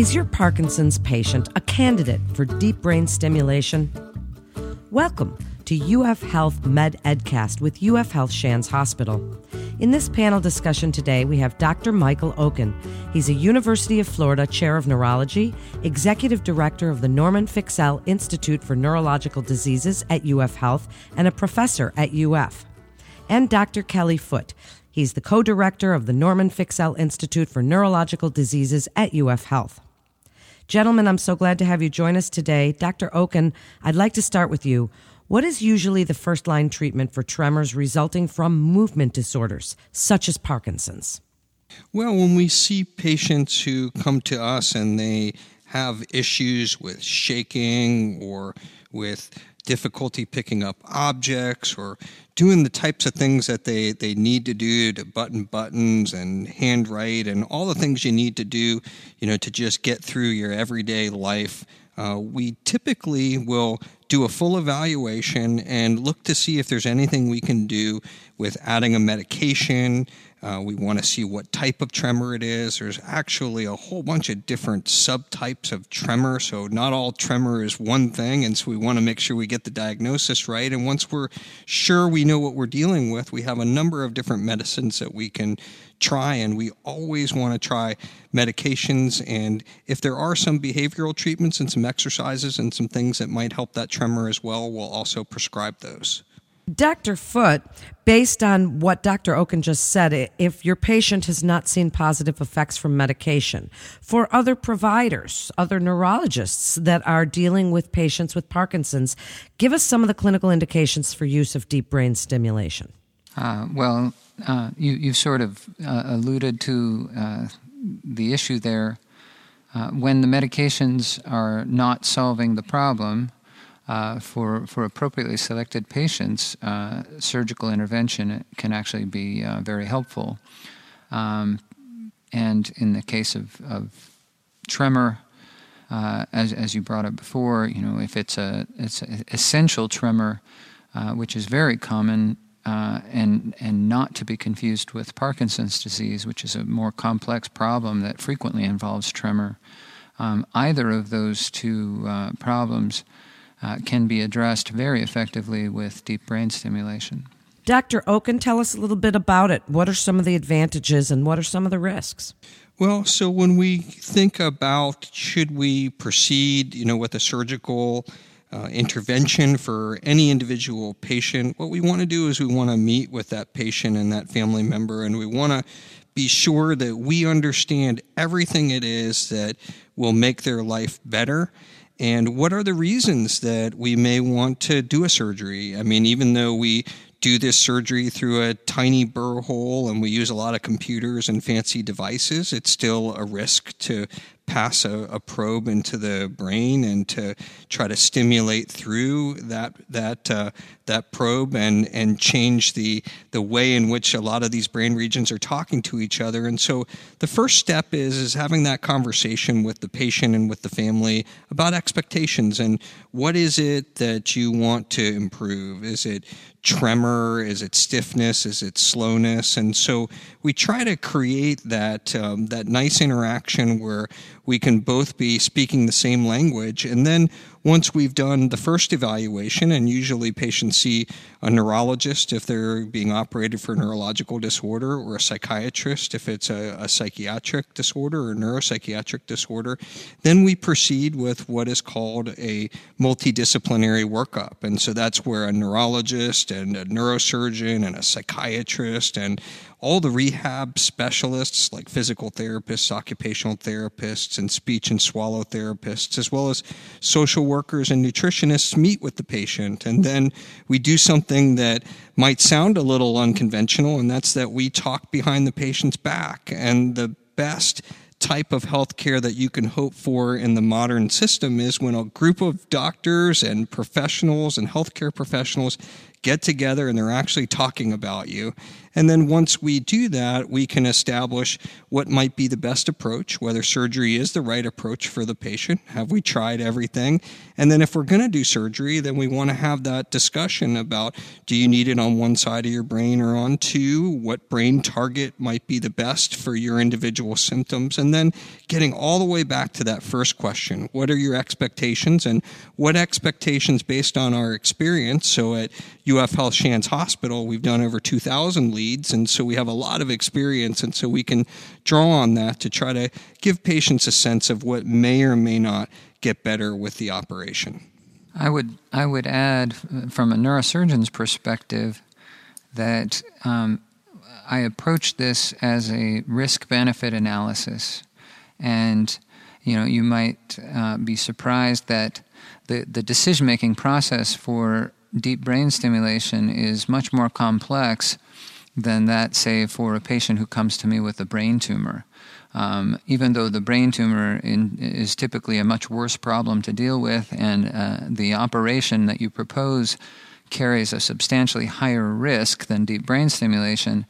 Is your Parkinson's patient a candidate for deep brain stimulation? Welcome to UF Health Med Edcast with UF Health Shands Hospital. In this panel discussion today, we have Dr. Michael Okun. He's a University of Florida Chair of Neurology, Executive Director of the Norman Fixel Institute for Neurological Diseases at UF Health, and a professor at UF. And Dr. Kelly Foote. He's the co director of the Norman Fixel Institute for Neurological Diseases at UF Health. Gentlemen, I'm so glad to have you join us today. Dr. Okun, I'd like to start with you. What is usually the first line treatment for tremors resulting from movement disorders, such as Parkinson's? Well, when we see patients who come to us and they have issues with shaking or with difficulty picking up objects or doing the types of things that they, they need to do to button buttons and handwrite and all the things you need to do, you know, to just get through your everyday life. Uh, we typically will do a full evaluation and look to see if there's anything we can do with adding a medication, uh, we want to see what type of tremor it is. There's actually a whole bunch of different subtypes of tremor. So, not all tremor is one thing. And so, we want to make sure we get the diagnosis right. And once we're sure we know what we're dealing with, we have a number of different medicines that we can try. And we always want to try medications. And if there are some behavioral treatments and some exercises and some things that might help that tremor as well, we'll also prescribe those. Dr. Foote, based on what Dr. Okun just said, if your patient has not seen positive effects from medication, for other providers, other neurologists that are dealing with patients with Parkinson's, give us some of the clinical indications for use of deep brain stimulation. Uh, well, uh, you, you sort of uh, alluded to uh, the issue there. Uh, when the medications are not solving the problem, uh, for, for appropriately selected patients, uh, surgical intervention can actually be uh, very helpful. Um, and in the case of, of tremor, uh, as, as you brought up before, you know, if it's a it's essential tremor, uh, which is very common and and not to be confused with Parkinson's disease, which is a more complex problem that frequently involves tremor. Um, either of those two problems uh, can be addressed very effectively with deep brain stimulation. Dr. Okun, tell us a little bit about it. What are some of the advantages and what are some of the risks? Well, so when we think about should we proceed, you know, with a surgical uh, intervention for any individual patient, what we want to do is we want to meet with that patient and that family member, and we want to be sure that we understand everything it is that will make their life better and what are the reasons that we may want to do a surgery? I mean, even though we do this surgery through a tiny burr hole and we use a lot of computers and fancy devices, it's still a risk to pass a, a, probe into the brain and to try to stimulate through that that uh, that probe and and change the the way in which a lot of these brain regions are talking to each other. And so the first step is is having that conversation with the patient and with the family about expectations and what is it that you want to improve? Is it tremor? Is it stiffness? Is it slowness? And so we try to create that um, that nice interaction where we can both be speaking the same language, and then once we've done the first evaluation, and usually patients see a neurologist if they're being operated for a neurological disorder, or a psychiatrist if it's a, a psychiatric disorder or neuropsychiatric disorder, then we proceed with what is called a multidisciplinary workup. And so that's where a neurologist and a neurosurgeon and a psychiatrist and all the rehab specialists like physical therapists, occupational therapists, and speech and swallow therapists, as well as social workers and nutritionists meet with the patient. And then we do something that might sound a little unconventional, and that's that we talk behind the patient's back. And the best type of healthcare that you can hope for in the modern system is when a group of doctors and professionals and healthcare professionals get together and they're actually talking about you. And then once we do that, we can establish what might be the best approach, whether surgery is the right approach for the patient. Have we tried everything? And then if we're going to do surgery, then we want to have that discussion about do you need it on one side of your brain or on two? What brain target might be the best for your individual symptoms? And then getting all the way back to that first question what are your expectations and what expectations based on our experience? So at UF Health Shands Hospital, we've done over 2,000 leads, and so we have a lot of experience, and so we can draw on that to try to give patients a sense of what may or may not get better with the operation. I would I would add, from a neurosurgeon's perspective, that um, I approach this as a risk benefit analysis, and you know you might uh, be surprised that the the decision making process for deep brain stimulation is much more complex than that, say, for a patient who comes to me with a brain tumor. Um, even though the brain tumor in, is typically a much worse problem to deal with, and uh, the operation that you propose carries a substantially higher risk than deep brain stimulation,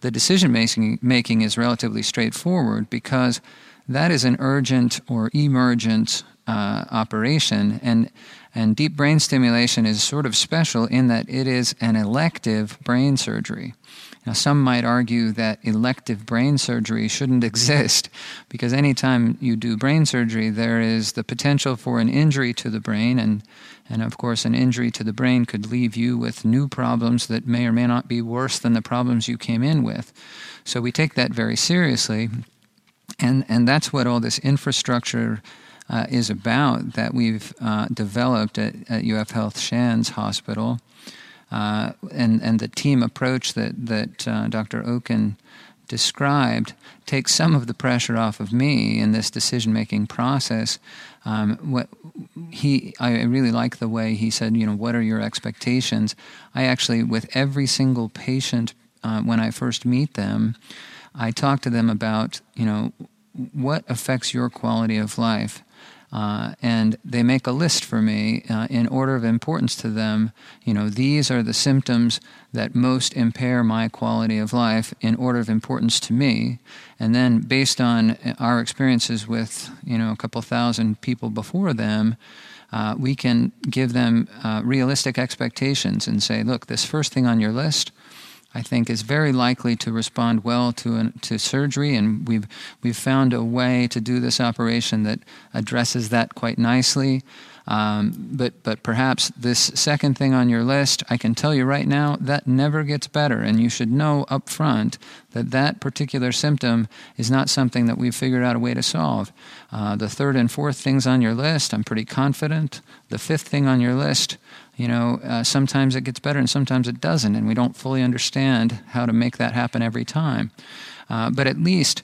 the decision making, making is relatively straightforward because that is an urgent or emergent uh, operation, and and deep brain stimulation is sort of special in that it is an elective brain surgery. Now, some might argue that elective brain surgery shouldn't mm-hmm. exist because anytime you do brain surgery, there is the potential for an injury to the brain, and, and of course, an injury to the brain could leave you with new problems that may or may not be worse than the problems you came in with. So we take that very seriously, and, and that's what all this infrastructure uh, is about that we've uh, developed at, at UF Health Shands Hospital. Uh, and and the team approach that that uh, Dr. Okun described takes some of the pressure off of me in this decision making process. Um, what he, I really like the way he said, you know, what are your expectations? I actually, with every single patient, uh, when I first meet them, I talk to them about, you know, what affects your quality of life. Uh, and they make a list for me uh, in order of importance to them. You know, these are the symptoms that most impair my quality of life in order of importance to me. And then, based on our experiences with, you know, a couple thousand people before them, uh, we can give them uh, realistic expectations and say, look, this first thing on your list I think, is very likely to respond well to an, to surgery, and we've we've found a way to do this operation that addresses that quite nicely. Um, but but perhaps this second thing on your list, I can tell you right now, that never gets better, and you should know up front that that particular symptom is not something that we've figured out a way to solve. Uh, the third and fourth things on your list, I'm pretty confident. The fifth thing on your list, you know, uh, sometimes it gets better and sometimes it doesn't, and we don't fully understand how to make that happen every time. Uh, but at least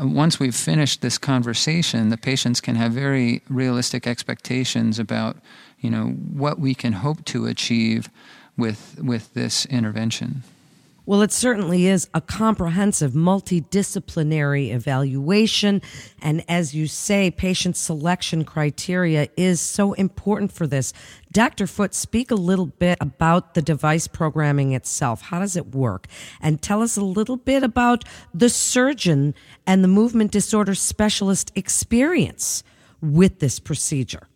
uh, once we've finished this conversation, the patients can have very realistic expectations about, you know, what we can hope to achieve with with this intervention. Well, it certainly is a comprehensive multidisciplinary evaluation. And as you say, patient selection criteria is so important for this. Dr. Foote, speak a little bit about the device programming itself. How does it work? And tell us a little bit about the surgeon and the movement disorder specialist experience with this procedure.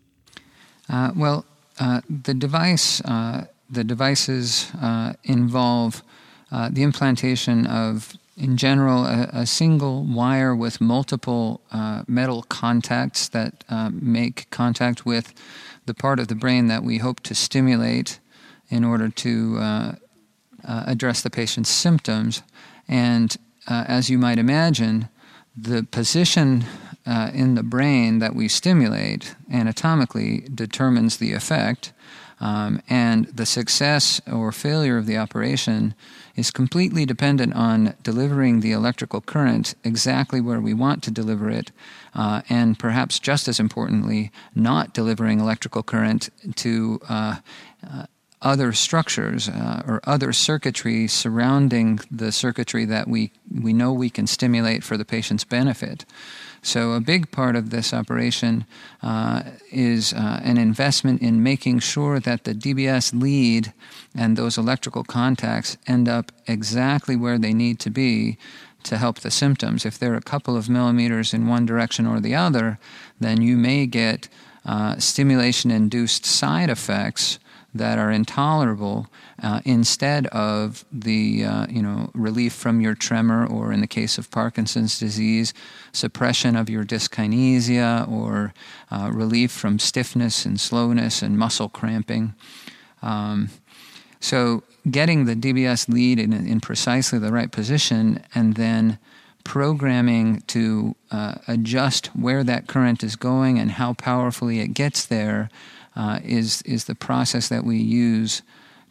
Uh, well, uh, the device, uh, the devices uh, involve uh, the implantation of, in general, a, a single wire with multiple uh, metal contacts that uh, make contact with the part of the brain that we hope to stimulate in order to uh, uh, address the patient's symptoms. And as you might imagine, the position uh, in the brain that we stimulate anatomically determines the effect. Um, and the success or failure of the operation is completely dependent on delivering the electrical current exactly where we want to deliver it, uh, and perhaps just as importantly, not delivering electrical current to uh, uh, other structures uh, or other circuitry surrounding the circuitry that we, we know we can stimulate for the patient's benefit. So, a big part of this operation uh, is uh, an investment in making sure that the DBS lead and those electrical contacts end up exactly where they need to be to help the symptoms. If they're a couple of millimeters in one direction or the other, then you may get uh, stimulation induced side effects that are intolerable uh, instead of the uh, you know relief from your tremor or in the case of Parkinson's disease suppression of your dyskinesia or uh, relief from stiffness and slowness and muscle cramping. Um, so getting the DBS lead in, in precisely the right position and then programming to uh, adjust where that current is going and how powerfully it gets there uh, is is the process that we use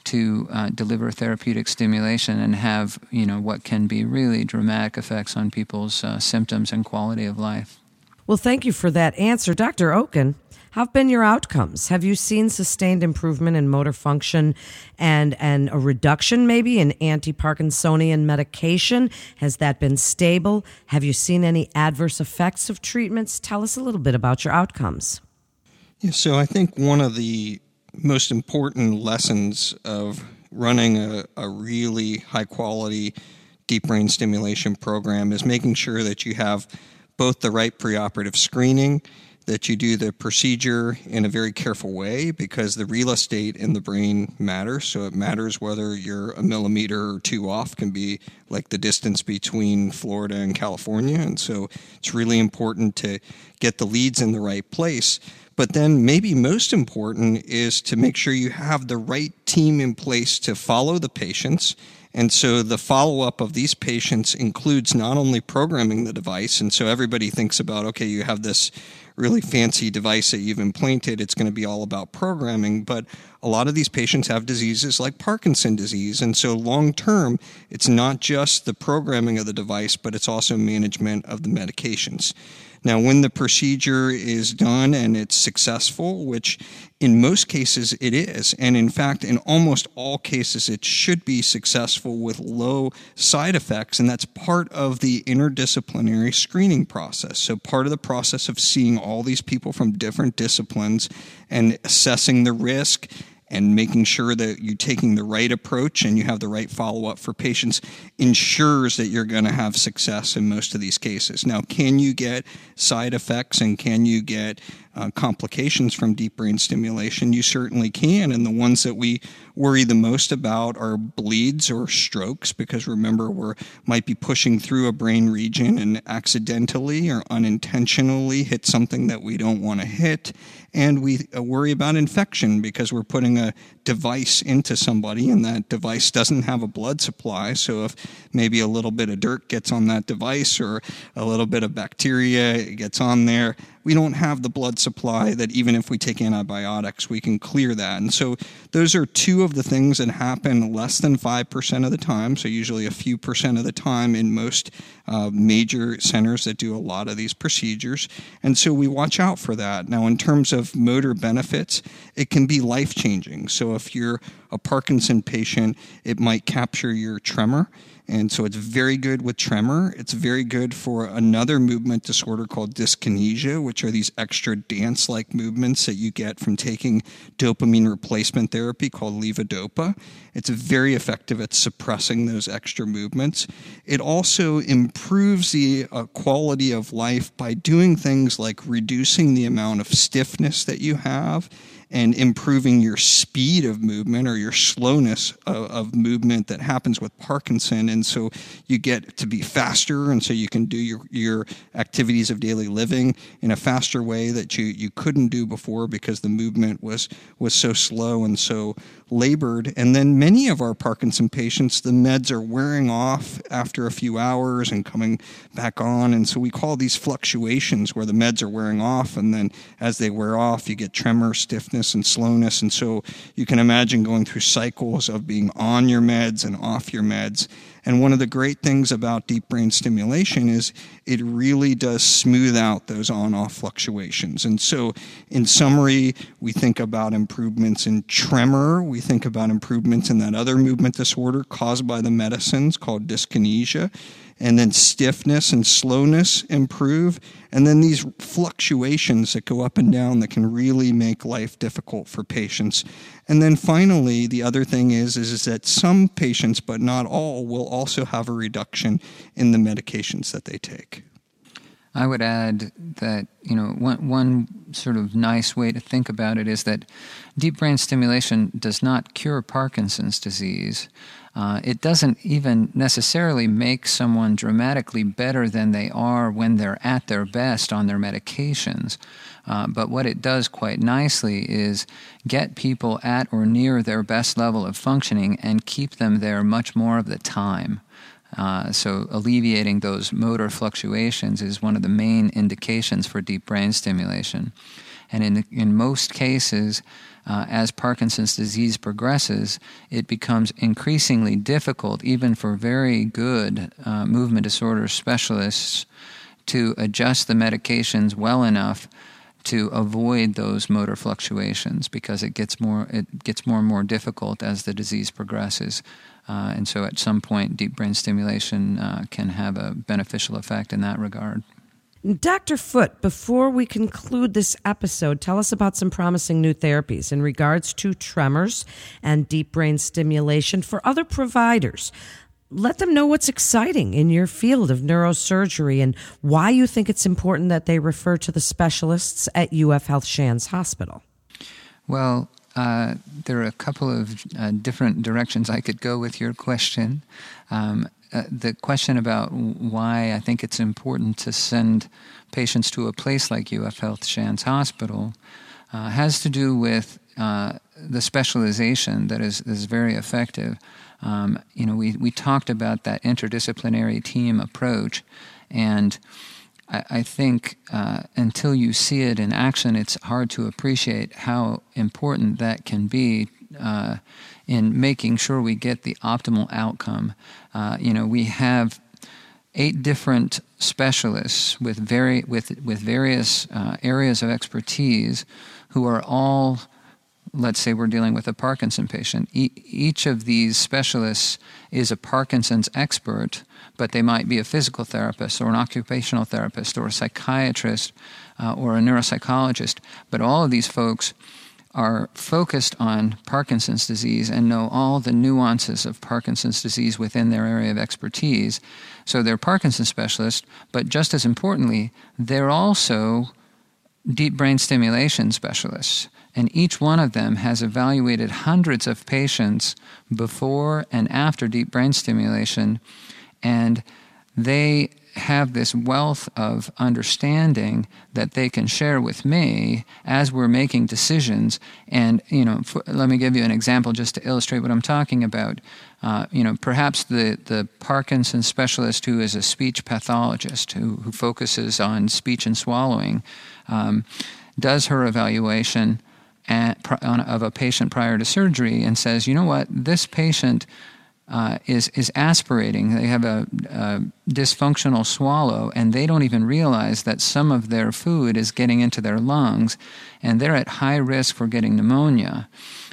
to uh, deliver therapeutic stimulation and have you know what can be really dramatic effects on people's uh, symptoms and quality of life. Well, thank you for that answer, Dr. Okun. How have been your outcomes? Have you seen sustained improvement in motor function and and a reduction maybe in anti-Parkinsonian medication? Has that been stable? Have you seen any adverse effects of treatments? Tell us a little bit about your outcomes. Yeah, so I think one of the most important lessons of running a, a really high quality deep brain stimulation program is making sure that you have both the right preoperative screening, that you do the procedure in a very careful way because the real estate in the brain matters. So it matters whether you're a millimeter or two off, can be like the distance between Florida and California. And so it's really important to get the leads in the right place. But then, maybe most important is to make sure you have the right team in place to follow the patients. And so the follow up of these patients includes not only programming the device, and so everybody thinks about, okay, you have this really fancy device that you've implanted, it's going to be all about programming. But a lot of these patients have diseases like Parkinson disease. And so long term, it's not just the programming of the device, but it's also management of the medications. Now, when the procedure is done and it's successful, which in most cases it is, and in fact, in almost all cases, it should be successful with low side effects, and that's part of the interdisciplinary screening process. So, part of the process of seeing all these people from different disciplines and assessing the risk and making sure that you're taking the right approach and you have the right follow up for patients ensures that you're going to have success in most of these cases. Now, can you get side effects and can you get uh, complications from deep brain stimulation? You certainly can. And the ones that we worry the most about are bleeds or strokes, because remember, we might be pushing through a brain region and accidentally or unintentionally hit something that we don't want to hit. And we uh, worry about infection because we're putting a device into somebody and that device doesn't have a blood supply. So if maybe a little bit of dirt gets on that device or a little bit of bacteria gets on there, we don't have the blood supply that even if we take antibiotics, we can clear that. And so those are two of the things that happen less than 5% of the time. So usually a few percent of the time in most uh, major centers that do a lot of these procedures. And so we watch out for that. Now, in terms of motor benefits, it can be life changing. So if you're a Parkinson patient, it might capture your tremor. And so it's very good with tremor. It's very good for another movement disorder called dyskinesia, which are these extra dance like movements that you get from taking dopamine replacement therapy called levodopa. It's very effective at suppressing those extra movements. It also improves the uh, quality of life by doing things like reducing the amount of stiffness that you have and improving your speed of movement or your slowness of, of, movement that happens with Parkinson. And so you get to be faster, and so you can do your, your activities of daily living in a faster way that you, you couldn't do before because the movement was, was so slow and so labored. And then many of our Parkinson patients, the meds are wearing off after a few hours and coming back on. And so we call these fluctuations where the meds are wearing off, and then as they wear off, you get tremor, stiffness and slowness. And so you can imagine going through cycles of being on your meds and off your meds And one of the great things about deep brain stimulation is it really does smooth out those on off fluctuations. And so, in summary, we think about improvements in tremor, we think about improvements in that other movement disorder caused by the medicines called dyskinesia and then stiffness and slowness improve, and then these fluctuations that go up and down that can really make life difficult for patients. And then finally, the other thing is, is, is that some patients, but not all, will also have a reduction in the medications that they take. I would add that you know one one sort of nice way to think about it is that deep brain stimulation does not cure Parkinson's disease. Uh, it doesn't even necessarily make someone dramatically better than they are when they're at their best on their medications. Uh, but what it does quite nicely is get people at or near their best level of functioning and keep them there much more of the time. Uh, so, alleviating those motor fluctuations is one of the main indications for deep brain stimulation. And in, in most cases, uh, as Parkinson's disease progresses, it becomes increasingly difficult, even for very good uh, movement disorder specialists, to adjust the medications well enough to avoid those motor fluctuations because it gets more it gets more and more difficult as the disease progresses. Uh, and so, at some point, deep brain stimulation uh, can have a beneficial effect in that regard. Dr. Foote, before we conclude this episode, tell us about some promising new therapies in regards to tremors and deep brain stimulation for other providers. Let them know what's exciting in your field of neurosurgery and why you think it's important that they refer to the specialists at UF Health Shands Hospital. Well, uh, there are a couple of uh, different directions I could go with your question. Um, uh, the question about why I think it's important to send patients to a place like UF Health Shands Hospital uh, has to do with uh, the specialization that is, is very effective. Um, you know, we, we talked about that interdisciplinary team approach, and I, I think uh, until you see it in action, it's hard to appreciate how important that can be uh, in making sure we get the optimal outcome. Uh, you know, we have eight different specialists with very with with various uh, areas of expertise who are all let's say we're dealing with a Parkinson patient. E- each of these specialists is a Parkinson's expert, but they might be a physical therapist or an occupational therapist or a psychiatrist uh, or a neuropsychologist. But all of these folks are focused on Parkinson's disease and know all the nuances of Parkinson's disease within their area of expertise. So they're Parkinson's specialists, but just as importantly, they're also deep brain stimulation specialists. And each one of them has evaluated hundreds of patients before and after deep brain stimulation, and they have this wealth of understanding that they can share with me as we're making decisions. And, you know, for, let me give you an example just to illustrate what I'm talking about. Uh, you know, perhaps the, the Parkinson specialist who is a speech pathologist who, who focuses on speech and swallowing um, does her evaluation at, of a patient prior to surgery and says, you know what, this patient uh, is is aspirating. They have a, a, dysfunctional swallow, and they don't even realize that some of their food is getting into their lungs, and they're at high risk for getting pneumonia.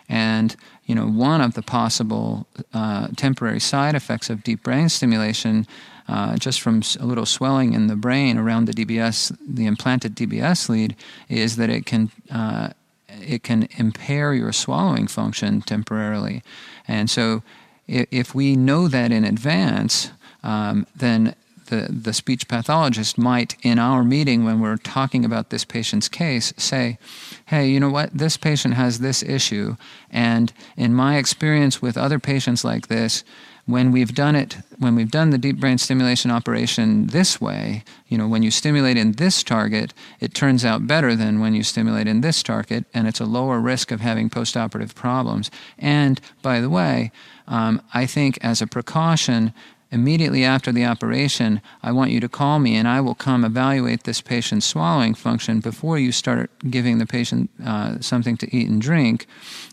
And you know, one of the possible uh, temporary side effects of deep brain stimulation, uh, just from a little swelling in the brain around the DBS, the implanted DBS lead, is that it can uh, it can impair your swallowing function temporarily, and so if we know that in advance, um, then the, the speech pathologist might, in our meeting when we're talking about this patient's case, say, hey, you know what, this patient has this issue. And in my experience with other patients like this, when we've done it, when we've done the deep brain stimulation operation this way, you know, when you stimulate in this target, it turns out better than when you stimulate in this target, and it's a lower risk of having postoperative problems. And by the way, um, I think as a precaution, immediately after the operation, I want you to call me and I will come evaluate this patient's swallowing function before you start giving the patient uh, something to eat and drink,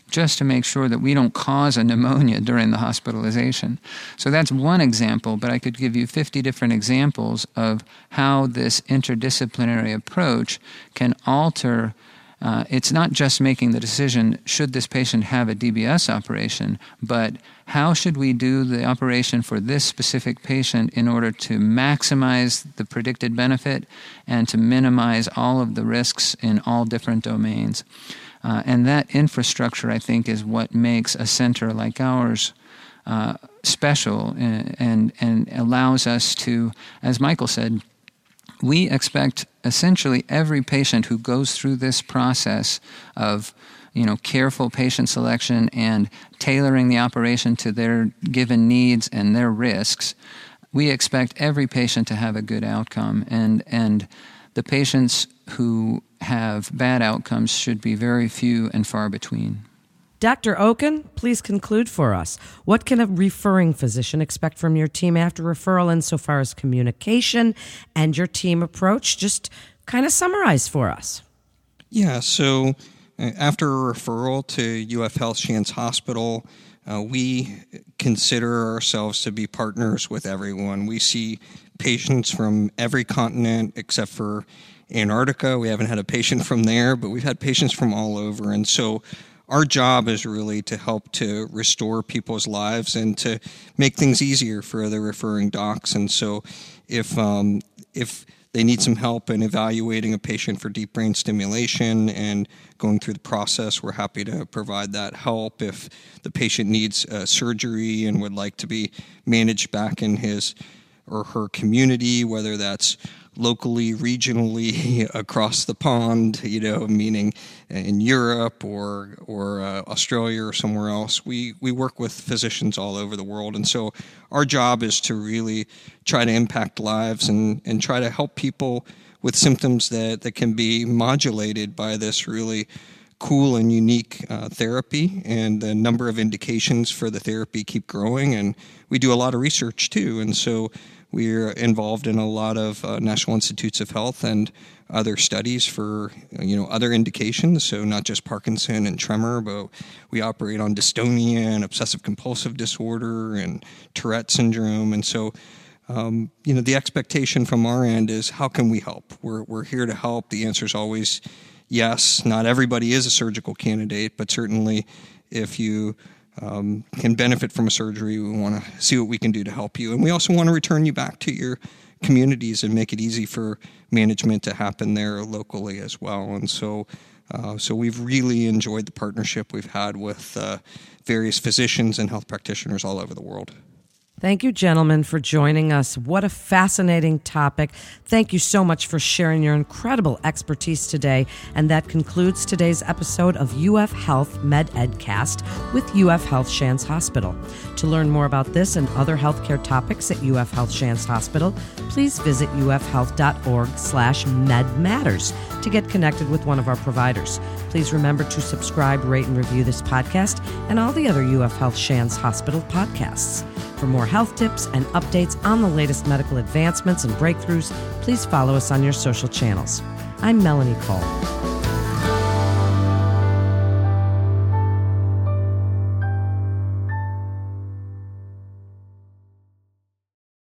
just to make sure that we don't cause a pneumonia during the hospitalization. So that's one example, but I could give you 50 different examples of how this interdisciplinary approach can alter uh, it's not just making the decision should this patient have a DBS operation, but how should we do the operation for this specific patient in order to maximize the predicted benefit and to minimize all of the risks in all different domains. Uh, and that infrastructure, I think, is what makes a center like ours uh, special and, and, and allows us to, as Michael said, we expect essentially every patient who goes through this process of you know careful patient selection and tailoring the operation to their given needs and their risks we expect every patient to have a good outcome. And and the patients who have bad outcomes should be very few and far between Dr. Okun, please conclude for us. What can a referring physician expect from your team after referral insofar as communication and your team approach? Just kind of summarize for us. Yeah, so uh, after a referral to UF Health Shands Hospital, uh, we consider ourselves to be partners with everyone. We see patients from every continent except for Antarctica. We haven't had a patient from there, but we've had patients from all over. And so our job is really to help to restore people's lives and to make things easier for the referring docs. And so, if um, if they need some help in evaluating a patient for deep brain stimulation and going through the process, we're happy to provide that help. If the patient needs uh, surgery and would like to be managed back in his or her community, whether that's locally, regionally, across the pond, you know, meaning in Europe or or uh, Australia or somewhere else. We we work with physicians all over the world, and so our job is to really try to impact lives and and try to help people with symptoms that that can be modulated by this really cool and unique uh, therapy, and the number of indications for the therapy keep growing. And we do a lot of research too, and so we're involved in a lot of uh, National Institutes of Health and other studies for you know other indications. So not just Parkinson and tremor, but we operate on dystonia and obsessive compulsive disorder and Tourette syndrome. And so um, you know the expectation from our end is how can we help? We're we're here to help. The answer is always yes. Not everybody is a surgical candidate, but certainly if you um, can benefit from a surgery. We want to see what we can do to help you. And we also want to return you back to your communities and make it easy for management to happen there locally as well. And so, uh, so we've really enjoyed the partnership we've had with uh, various physicians and health practitioners all over the world. Thank you, gentlemen, for joining us. What a fascinating topic. Thank you so much for sharing your incredible expertise today. And that concludes today's episode of UF Health Med Edcast with UF Health Shands Hospital. To learn more about this and other healthcare topics at UF Health Shands Hospital, please visit ufhealth.org slash medmatters to get connected with one of our providers. Please remember to subscribe, rate, and review this podcast and all the other UF Health Shands Hospital podcasts. For more health tips and updates on the latest medical advancements and breakthroughs, please follow us on your social channels. I'm Melanie Cole.